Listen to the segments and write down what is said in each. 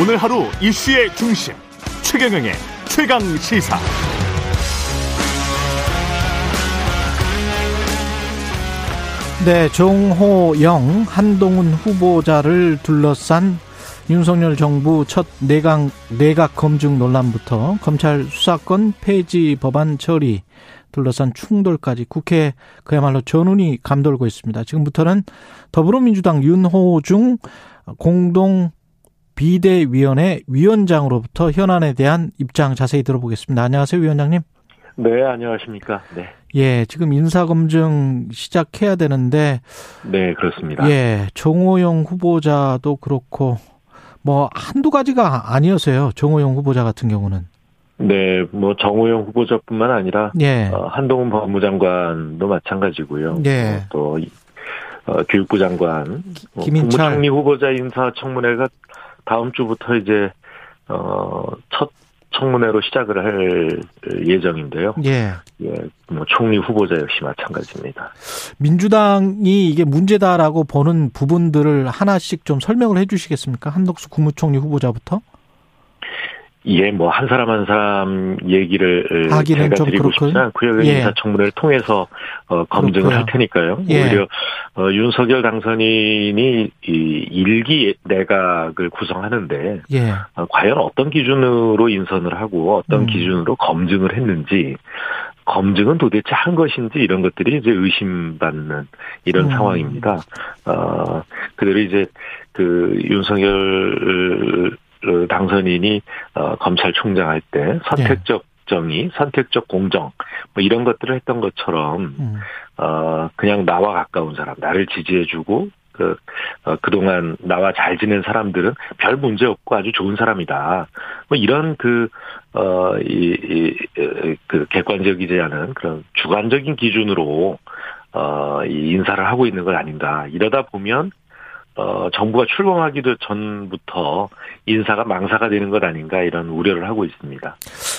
오늘 하루 이슈의 중심 최경영의 최강 시사. 네, 정호영 한동훈 후보자를 둘러싼 윤석열 정부 첫 내각, 내각 검증 논란부터 검찰 수사권 폐지 법안 처리 둘러싼 충돌까지 국회 그야말로 전운이 감돌고 있습니다. 지금부터는 더불어민주당 윤호중 공동 비대위원회 위원장으로부터 현안에 대한 입장 자세히 들어보겠습니다. 안녕하세요, 위원장님. 네, 안녕하십니까. 네. 예, 지금 인사검증 시작해야 되는데. 네, 그렇습니다. 예, 정호영 후보자도 그렇고, 뭐, 한두 가지가 아니었어요. 정호영 후보자 같은 경우는. 네, 뭐, 정호영 후보자뿐만 아니라. 예. 어, 한동훈 법무장관도 마찬가지고요. 예. 어, 또, 어, 교육부 장관. 뭐 김인철. 국무총리 후보자 인사청문회가 다음 주부터 이제, 어, 첫 청문회로 시작을 할 예정인데요. 예. 예, 뭐, 총리 후보자 역시 마찬가지입니다. 민주당이 이게 문제다라고 보는 부분들을 하나씩 좀 설명을 해 주시겠습니까? 한덕수 국무총리 후보자부터? 예, 뭐, 한 사람 한 사람 얘기를 제가 좀 드리고. 싶지 않고요. 예. 인사청문회를 통해서, 어, 검증을 그렇고요. 할 테니까요. 예. 오히려, 어, 윤석열 당선인이 이 일기 내각을 구성하는데, 예. 어, 과연 어떤 기준으로 인선을 하고 어떤 음. 기준으로 검증을 했는지, 검증은 도대체 한 것인지 이런 것들이 이제 의심받는 이런 음. 상황입니다. 어, 그대로 이제 그 윤석열 어, 당선인이 어, 검찰총장 할 때 선택적 정의, 선택적 공정 뭐 이런 것들을 했던 것처럼 음. 어 그냥 나와 가까운 사람, 나를 지지해주고 그 어, 그동안 나와 잘 지낸 사람들은 별 문제 없고 아주 좋은 사람이다. 뭐 이런 그 어, 이, 이, 그 객관적이지 않은 그런 주관적인 기준으로 어, 이 인사를 하고 있는 건 아닌가. 이러다 보면 어, 정부가 출범하기도 전부터 인사가 망사가 되는 것 아닌가 이런 우려를 하고 있습니다.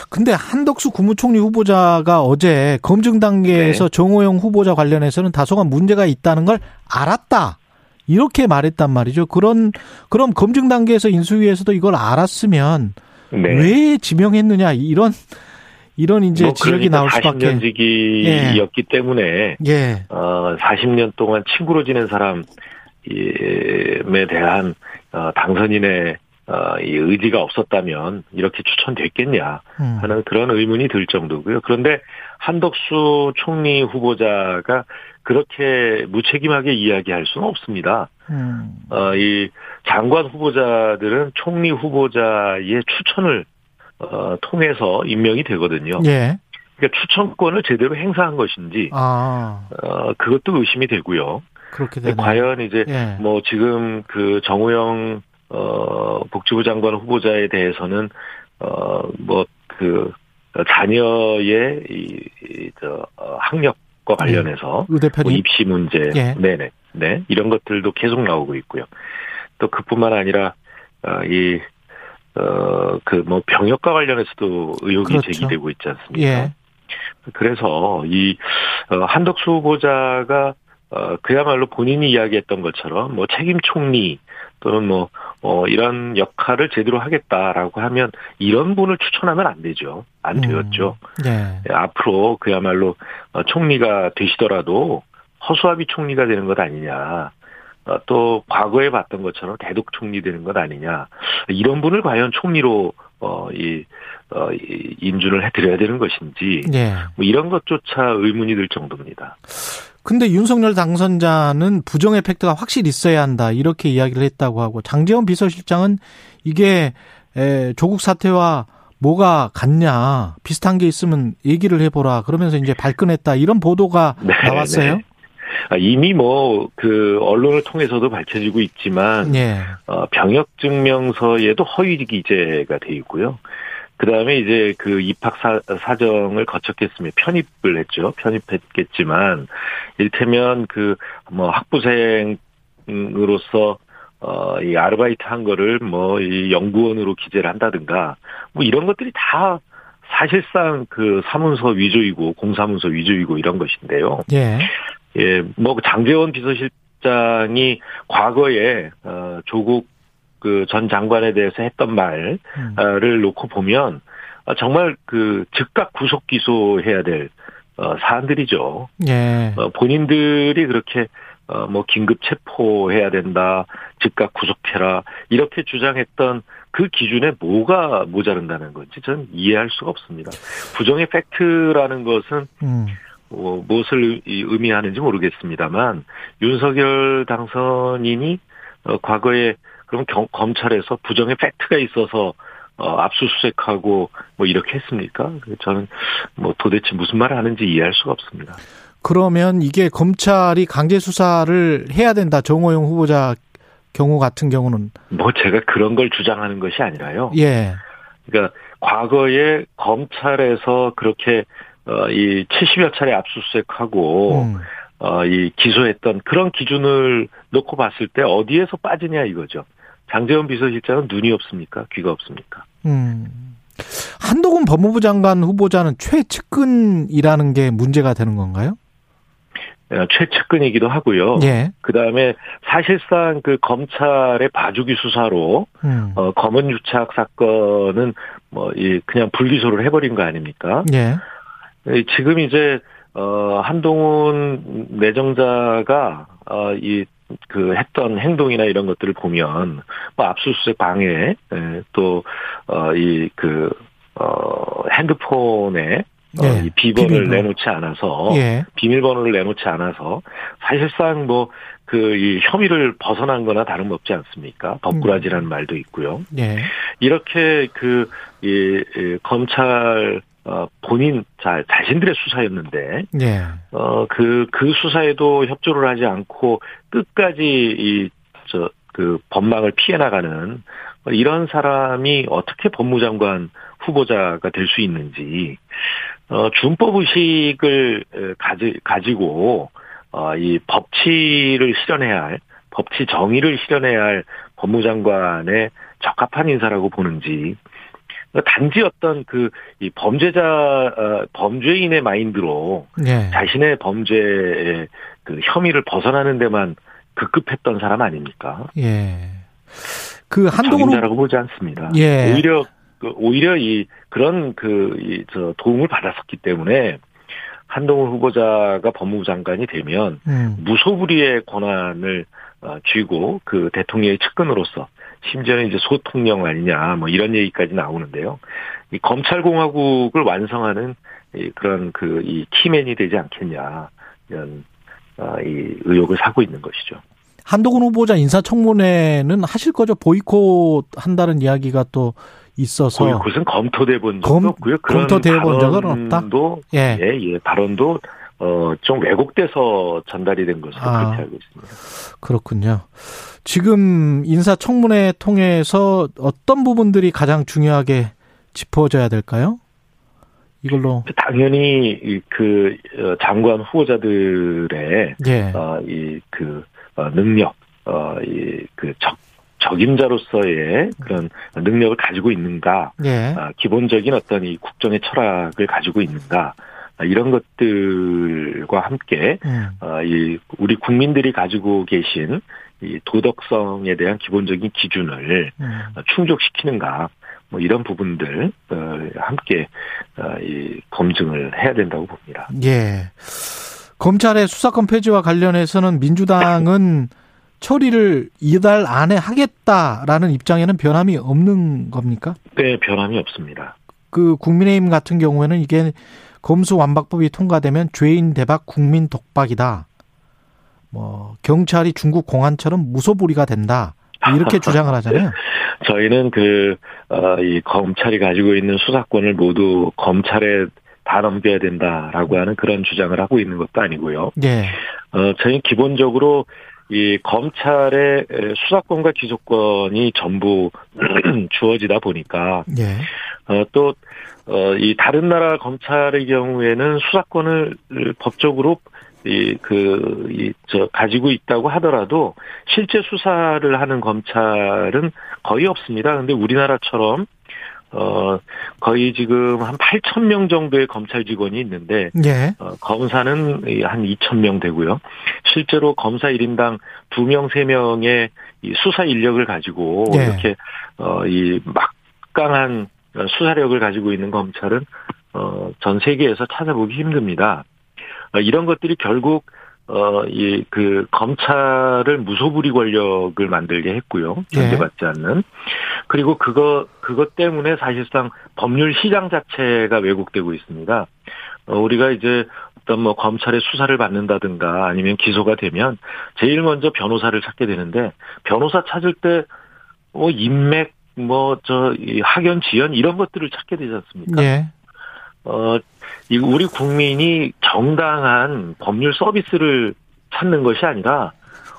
근데 한덕수 국무총리 후보자가 어제 검증 단계에서 네. 정호영 후보자 관련해서는 다소간 문제가 있다는 걸 알았다. 이렇게 말했단 말이죠. 그런 그럼 검증 단계에서 인수위에서도 이걸 알았으면 네. 왜 지명했느냐 이런 이런 이제 뭐 지적이 그러니까 나올 수밖에. 40년지기였기 때문에 예. 어 40년 동안 친구로 지낸 사람 에 대한 어 당선인의 어, 이 의지가 없었다면 이렇게 추천됐겠냐 음. 하는 그런 의문이 들 정도고요. 그런데 한덕수 총리 후보자가 그렇게 무책임하게 이야기할 수는 없습니다. 음. 어, 이 장관 후보자들은 총리 후보자의 추천을 어, 통해서 임명이 되거든요. 예. 그러니까 추천권을 제대로 행사한 것인지 아 어, 그것도 의심이 되고요. 그렇게 되네. 과연 이제 예. 뭐 지금 그 정우영 어 복지부 장관 후보자에 대해서는 어뭐그 자녀의 이저 어, 학력과 관련해서 의 대표님. 뭐 입시 문제, 예. 네네, 네 이런 것들도 계속 나오고 있고요. 또 그뿐만 아니라 어, 이어 그 뭐 병역과 관련해서도 의혹이 그렇죠. 제기되고 있지 않습니까? 예. 그래서 이 어, 한덕수 후보자가 어, 그야말로 본인이 이야기했던 것처럼 뭐 책임 총리 또는 뭐 어, 이런 역할을 제대로 하겠다라고 하면 이런 분을 추천하면 안 되죠. 안 음. 되었죠. 예. 예, 앞으로 그야말로 어, 총리가 되시더라도 허수아비 총리가 되는 것 아니냐. 어, 또 과거에 봤던 것처럼 대독 총리 되는 것 아니냐. 이런 분을 과연 총리로 어, 이, 어, 이 인준을 해드려야 되는 것인지 예. 뭐 이런 것조차 의문이 들 정도입니다. 근데 윤석열 당선자는 부정 에펙트가 확실히 있어야 한다 이렇게 이야기를 했다고 하고 장재원 비서실장은 이게 에, 조국 사태와 뭐가 같냐 비슷한 게 있으면 얘기를 해보라 그러면서 이제 발끈했다 이런 보도가 네, 나왔어요. 네. 아, 이미 뭐 그 언론을 통해서도 밝혀지고 있지만 예. 어, 병역 증명서에도 허위 기재가 돼 있고요. 그 다음에 이제 그 입학 사, 사정을 거쳤겠으면 편입을 했죠. 편입했겠지만, 이를테면 그, 뭐, 학부생으로서, 어, 이 아르바이트 한 거를 뭐, 이 연구원으로 기재를 한다든가, 뭐 이런 것들이 다 사실상 그 사문서 위조이고, 공사문서 위조이고 이런 것인데요. 예. 예, 뭐 장재원 비서실장이 과거에 어 조국 그 전 장관에 대해서 했던 말을 음. 놓고 보면 아, 정말 그 즉각 구속 기소해야 될 어, 사안들이죠. 예. 어, 본인들이 그렇게 어, 뭐 긴급 체포해야 된다, 즉각 구속해라 이렇게 주장했던 그 기준에 뭐가 모자른다는 건지 저는 이해할 수가 없습니다. 부정의 팩트라는 것은 음. 어, 무엇을 의미하는지 모르겠습니다만 윤석열 당선인이 어, 과거에 그럼 경, 검찰에서 부정의 팩트가 있어서 어, 압수수색하고 뭐 이렇게 했습니까? 저는 뭐 도대체 무슨 말을 하는지 이해할 수가 없습니다. 그러면 이게 검찰이 강제 수사를 해야 된다. 정호영 후보자 경우 같은 경우는 뭐 제가 그런 걸 주장하는 것이 아니라요. 예. 그러니까 과거에 검찰에서 그렇게 어, 이 70여 차례 압수수색하고 음. 어, 이 기소했던 그런 기준을 놓고 봤을 때 어디에서 빠지냐 이거죠. 장재원 비서실장은 눈이 없습니까? 귀가 없습니까? 음. 한동훈 법무부 장관 후보자는 최측근이라는 게 문제가 되는 건가요? 어, 최측근이기도 하고요. 예. 그 다음에 사실상 그 검찰의 봐주기 수사로 음. 어, 검은 유착 사건은 뭐 이 그냥 불기소를 해버린 거 아닙니까? 예. 이 지금 이제 어 한동훈 내정자가 어이 그 했던 행동이나 이런 것들을 보면 뭐 압수수색 방해 또어이그 어, 핸드폰에 어, 예. 이 비번을 비밀번호. 내놓지 않아서 예. 비밀번호를 내놓지 않아서 사실상 뭐 그 이 혐의를 벗어난 거나 다름없지 않습니까? 법꾸라지라는 말도 있고요. 예. 이렇게 그, 이, 이 검찰, 어, 본인, 자, 자신들의 수사였는데, 예. 어, 그, 그 수사에도 협조를 하지 않고 끝까지 이, 저, 그 법망을 피해 나가는 이런 사람이 어떻게 법무장관 후보자가 될 수 있는지, 어, 준법 의식을 에, 가지, 가지고, 어, 이 법치를 실현해야 할, 법치 정의를 실현해야 할 법무장관의 적합한 인사라고 보는지, 단지 어떤 그, 이 범죄자, 어, 범죄인의 마인드로 예. 자신의 범죄의 그 혐의를 벗어나는 데만 급급했던 사람 아닙니까? 예. 그 한동훈 후- 적임자라고 보지 않습니다. 예. 오히려 그 오히려 이 그런 그이저 도움을 받았었기 때문에 한동훈 후보자가 법무부 장관이 되면 음. 무소불위의 권한을 어, 쥐고 그 대통령의 측근으로서 심지어는 이제 소통령 아니냐 뭐 이런 얘기까지 나오는데요. 이 검찰공화국을 완성하는 이 그런 그 이 키맨이 되지 않겠냐 이런 어, 이 의혹을 사고 있는 것이죠. 한동훈 후보자 인사청문회는 하실 거죠? 보이콧 한다는 이야기가 또 있어서 보이콧은 검토돼 본 적도 검- 없고요. 그런 검토돼 본 적은 없다? 예. 예, 예, 발언도 어, 좀 왜곡돼서 전달이 된 것으로 아. 그렇게 알고 있습니다. 그렇군요. 지금 인사청문회 통해서 어떤 부분들이 가장 중요하게 짚어져야 될까요? 이걸로 당연히 이그 어, 장관 후보자들의 예. 어, 이그 어, 능력, 어, 이그 적 적임자로서의 그런 능력을 가지고 있는가, 예. 아, 기본적인 어떤 이 국정의 철학을 가지고 있는가, 아, 이런 것들과 함께 음. 어, 이 우리 국민들이 가지고 계신 이 도덕성에 대한 기본적인 기준을 음. 충족시키는가 뭐 이런 부분들 어, 함께 어, 이 검증을 해야 된다고 봅니다. 예. 검찰의 수사권 폐지와 관련해서는 민주당은 처리를 이달 안에 하겠다라는 입장에는 변함이 없는 겁니까? 네, 변함이 없습니다. 그 국민의힘 같은 경우에는 이게 검수완박법이 통과되면 죄인 대박 국민 독박이다. 뭐 경찰이 중국 공안처럼 무소불위가 된다. 이렇게 주장을 하잖아요. 저희는 그, 어, 이 검찰이 가지고 있는 수사권을 모두 검찰에 다 넘겨야 된다라고 하는 그런 주장을 하고 있는 것도 아니고요. 예. 어, 저희는 기본적으로 이 검찰의 에, 수사권과 기소권이 전부 주어지다 보니까, 예. 어, 또, 어, 이 다른 나라 검찰의 경우에는 수사권을 법적으로 이, 그, 이, 저, 가지고 있다고 하더라도 실제 수사를 하는 검찰은 거의 없습니다. 근데 우리나라처럼, 어, 거의 지금 한 8천 명 정도의 검찰 직원이 있는데, 예. 어, 검사는 한 2천 명 되고요. 실제로 검사 1인당 2명, 3명의 이 수사 인력을 가지고 예. 이렇게, 어, 이 막강한 수사력을 가지고 있는 검찰은, 어, 전 세계에서 찾아보기 힘듭니다. 어, 이런 것들이 결국, 어, 이, 그, 검찰을 무소불위 권력을 만들게 했고요. 예. 견제받지 않는. 그리고 그거, 그것 때문에 사실상 법률 시장 자체가 왜곡되고 있습니다. 어, 우리가 이제 어떤 뭐 검찰의 수사를 받는다든가 아니면 기소가 되면 제일 먼저 변호사를 찾게 되는데 변호사 찾을 때, 뭐, 인맥, 뭐, 저, 이 학연, 지연 이런 것들을 찾게 되지 않습니까? 예. 어, 이 우리 국민이 정당한 법률 서비스를 찾는 것이 아니라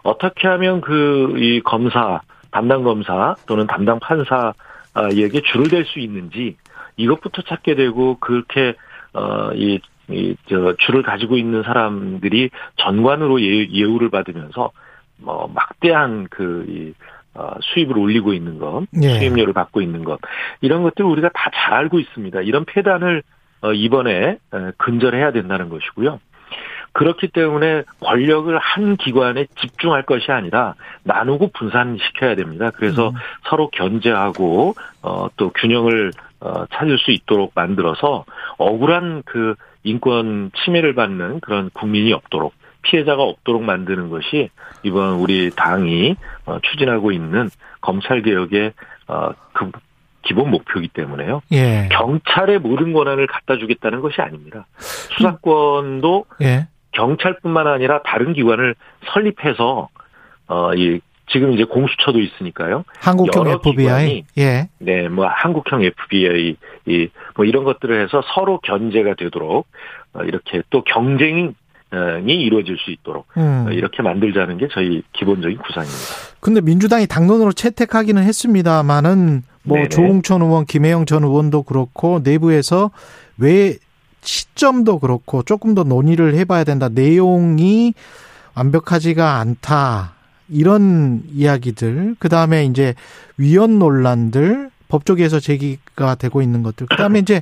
어떻게 하면 그 이 검사, 담당 검사 또는 담당 판사에게 줄을 댈 수 있는지 이것부터 찾게 되고 그렇게 어이 이, 저, 줄을 가지고 있는 사람들이 전관으로 예, 예우를 받으면서, 뭐, 막대한 그, 이, 어, 수입을 올리고 있는 것, 예. 수입료를 받고 있는 것, 이런 것들 우리가 다 잘 알고 있습니다. 이런 폐단을 어, 이번에 에, 근절해야 된다는 것이고요. 그렇기 때문에 권력을 한 기관에 집중할 것이 아니라 나누고 분산시켜야 됩니다. 그래서 음. 서로 견제하고 어, 또 균형을 어, 찾을 수 있도록 만들어서 억울한 그 인권 침해를 받는 그런 국민이 없도록 피해자가 없도록 만드는 것이 이번 우리 당이 어, 추진하고 있는 검찰 개혁의 어, 그 기본 목표이기 때문에요. 예. 경찰의 모든 권한을 갖다 주겠다는 것이 아닙니다. 수사권도 예. 경찰뿐만 아니라 다른 기관을 설립해서 어 이 지금 이제 공수처도 있으니까요. 한국형 FBI. 기관이 예. 네, 뭐 한국형 FBI 이 뭐 이런 것들을 해서 서로 견제가 되도록 어, 이렇게 또 경쟁이 이루어질 수 있도록 음. 어, 이렇게 만들자는 게 저희 기본적인 구상입니다. 근데 민주당이 당론으로 채택하기는 했습니다만은 뭐 네네. 조홍천 의원, 김혜영 전 의원도 그렇고 내부에서 왜 시점도 그렇고 조금 더 논의를 해봐야 된다. 내용이 완벽하지가 않다. 이런 이야기들. 그 다음에 이제 위헌 논란들. 법조계에서 제기가 되고 있는 것들. 그 다음에 이제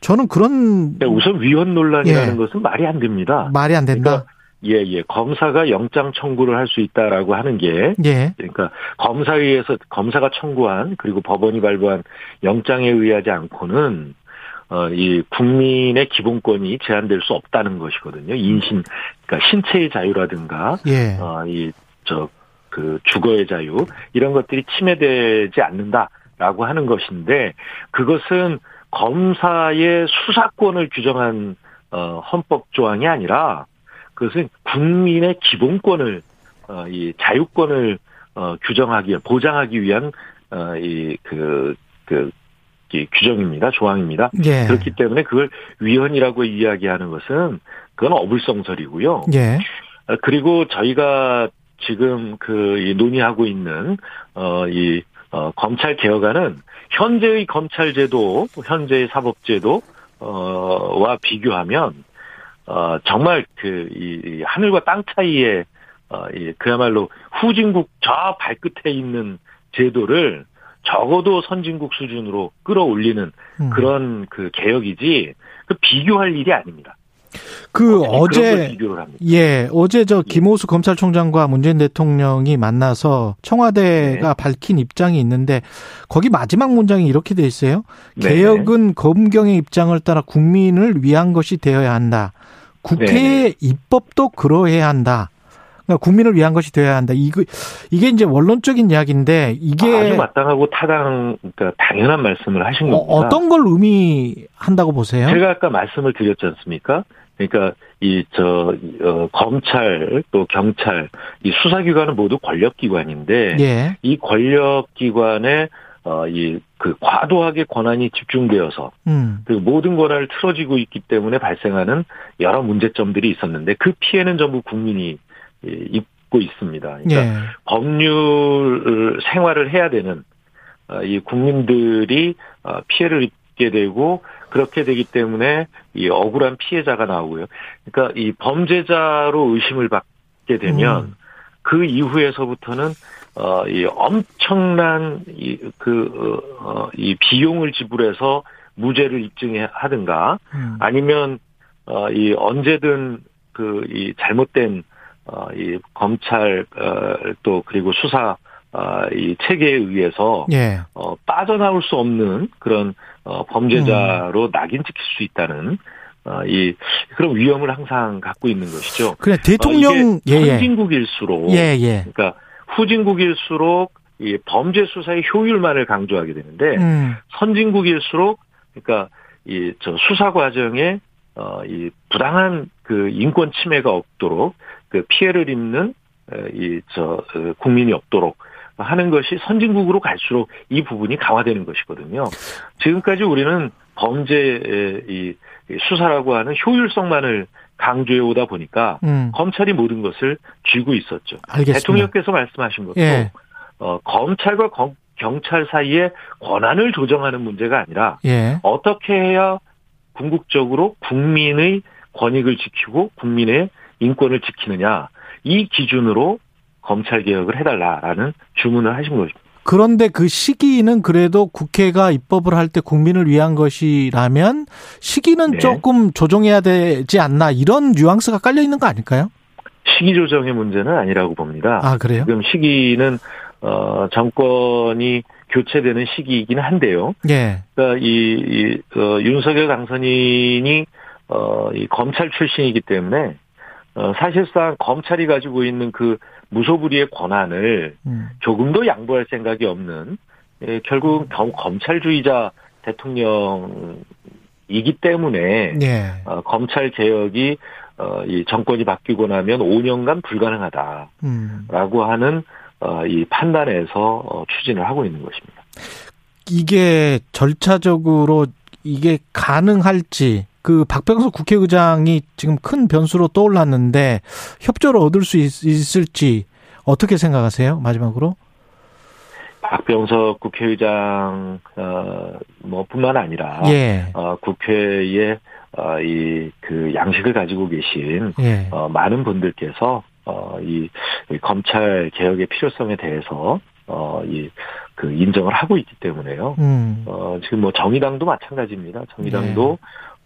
저는 그런 근데 우선 위헌 논란이라는 예. 것은 말이 안 됩니다. 말이 안 된다. 예, 예. 검사가 영장 청구를 할 수 있다라고 하는 게 예. 그러니까 검사에 의해서 검사가 청구한 그리고 법원이 발부한 영장에 의하지 않고는 어, 이 국민의 기본권이 제한될 수 없다는 것이거든요. 인신, 그러니까 신체의 자유라든가, 예. 어, 이, 저, 그 주거의 자유, 이런 것들이 침해되지 않는다라고 하는 것인데, 그것은 검사의 수사권을 규정한, 어, 헌법 조항이 아니라, 그것은 국민의 기본권을, 어, 이 자유권을, 어, 규정하기, 위한 보장하기 위한, 어, 이, 그, 그, 이 규정입니다. 조항입니다. 예. 그렇기 때문에 그걸 위헌이라고 이야기하는 것은 그건 어불성설이고요. 예. 어, 그리고 저희가 지금 그이 논의하고 있는 어이 어, 검찰 개혁안은 현재의 검찰 제도, 현재의 사법 제도 어와 비교하면 어 정말 그이 하늘과 땅 차이에 어 이 그야말로 후진국 저 발끝에 있는 제도를 적어도 선진국 수준으로 끌어올리는 음. 그런 그 개혁이지 그 비교할 일이 아닙니다. 그 어제. 예, 어제 저 김호수 검찰총장과 문재인 대통령이 만나서 청와대가 네. 밝힌 입장이 있는데 거기 마지막 문장이 이렇게 돼 있어요. 네. 개혁은 검경의 입장을 따라 국민을 위한 것이 되어야 한다. 국회의 입법도 그러해야 한다. 그러니까 국민을 위한 것이 되어야 한다. 이거 이게 이제 원론적인 이야기인데 이게 아주 마땅하고 타당, 그러니까 당연한 말씀을 하신 어, 겁니다. 어떤 걸 의미한다고 보세요? 제가 아까 말씀을 드렸지 않습니까? 그러니까 이저 어, 검찰 또 경찰 이 수사기관은 모두 권력기관인데 예. 이 권력기관에 어 이 그 과도하게 권한이 집중되어서 음. 그 모든 권한을 틀어지고 있기 때문에 발생하는 여러 문제점들이 있었는데 그 피해는 전부 국민이 예, 입고 있습니다. 그러니까 예. 법률 생활을 해야 되는 어, 이 국민들이 어, 피해를 입게 되고 그렇게 되기 때문에 이 억울한 피해자가 나오고요. 그러니까 이 범죄자로 의심을 받게 되면 음. 그 이후에서부터는 어, 이 엄청난 이, 그, 어, 이 비용을 지불해서 무죄를 입증하든가 음. 아니면, 어, 이 언제든 그, 이 잘못된, 어, 이 검찰, 어, 또 그리고 수사, 어, 이 체계에 의해서, 예. 어, 빠져나올 수 없는 그런, 어, 범죄자로 낙인 찍힐 수 있다는, 어, 이, 그런 위험을 항상 갖고 있는 것이죠. 그래 어, 대통령 이게 예예 선진국일수록 예 예. 그러니까 후진국일수록 이 범죄 수사의 효율만을 강조하게 되는데 음. 선진국일수록 그러니까 이 저 수사 과정에 어이 부당한 그 인권 침해가 없도록 그 피해를 입는 이 저 국민이 없도록 하는 것이 선진국으로 갈수록 이 부분이 강화되는 것이거든요. 지금까지 우리는 범죄의 이 수사라고 하는 효율성만을 강조해 오다 보니까 음. 검찰이 모든 것을 쥐고 있었죠. 알겠습니다. 대통령께서 말씀하신 것도 예. 어, 검찰과 검- 경찰 사이의 권한을 조정하는 문제가 아니라 예. 어떻게 해야 궁극적으로 국민의 권익을 지키고 국민의 인권을 지키느냐 이 기준으로 검찰 개혁을 해달라라는 주문을 하신 것입니다. 그런데 그 시기는 그래도 국회가 입법을 할 때 국민을 위한 것이라면 시기는 네. 조금 조정해야 되지 않나 이런 뉘앙스가 깔려 있는 거 아닐까요? 시기 조정의 문제는 아니라고 봅니다. 아 그래요? 지금 시기는 어, 정권이 교체되는 시기이긴 한데요. 예. 그러니까 이, 이 어, 윤석열 당선인이 어, 이 검찰 출신이기 때문에 어, 사실상 검찰이 가지고 있는 그 무소불위의 권한을 음. 조금도 양보할 생각이 없는 예, 결국 검, 검찰주의자 대통령이기 때문에 예. 어, 검찰 개혁이 어, 이 정권이 바뀌고 나면 5년간 불가능하다라고 음. 하는 어, 이 판단에서 어, 추진을 하고 있는 것입니다. 이게 절차적으로 이게 가능할지 그 박병석 국회의장이 지금 큰 변수로 떠올랐는데 협조를 얻을 수 있, 있을지 어떻게 생각하세요? 마지막으로? 박병석 국회의장 어뭐 뿐만 아니라 예. 어 국회에 어이 그 양식을 가지고 계신 예. 어 많은 분들께서 어이 검찰 개혁의 필요성에 대해서 어이 그 인정을 하고 있기 때문에요. 음. 어 지금 뭐 정의당도 마찬가지입니다. 정의당도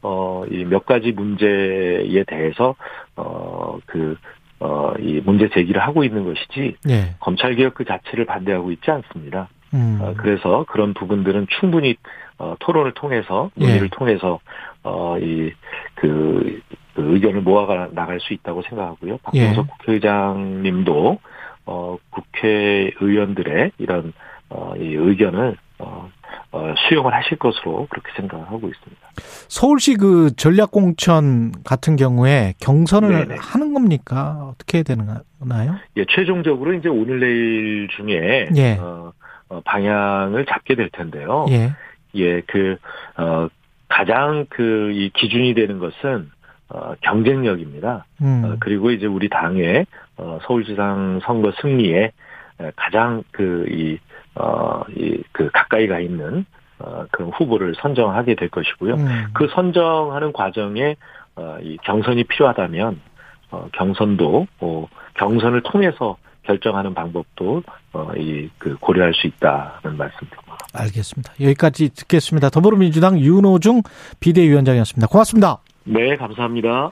어 이 몇 가지 문제에 대해서 어 그 어, 이 문제 제기를 하고 있는 것이지, 예. 검찰 개혁 그 자체를 반대하고 있지 않습니다. 음. 어, 그래서 그런 부분들은 충분히 어, 토론을 통해서 논의를 예. 통해서 어, 이 그, 그 의견을 모아 나갈 수 있다고 생각하고요. 박병석 예. 국회의장님도 어, 국회의원들의 이런 어, 이 의견을 어, 어, 수용을 하실 것으로 그렇게 생각하고 있습니다. 서울시 그 전략공천 같은 경우에 경선을 네네. 하는 겁니까? 어떻게 되나요? 예, 최종적으로 이제 오늘 내일 중에 예. 어, 어, 방향을 잡게 될 텐데요. 예. 예, 그, 어, 가장 그, 이 기준이 되는 것은, 어, 경쟁력입니다. 음. 어, 그리고 이제 우리 당의, 어, 서울시장 선거 승리에 에, 가장 그, 이, 어, 이, 그, 가까이 가 있는, 어, 그런 후보를 선정하게 될 것이고요. 음. 그 선정하는 과정에, 어, 이 경선이 필요하다면, 어, 경선도, 어, 경선을 통해서 결정하는 방법도, 어, 이, 그, 고려할 수 있다는 말씀드립니다. 알겠습니다. 여기까지 듣겠습니다. 더불어민주당 윤호중 비대위원장이었습니다. 고맙습니다. 네, 감사합니다.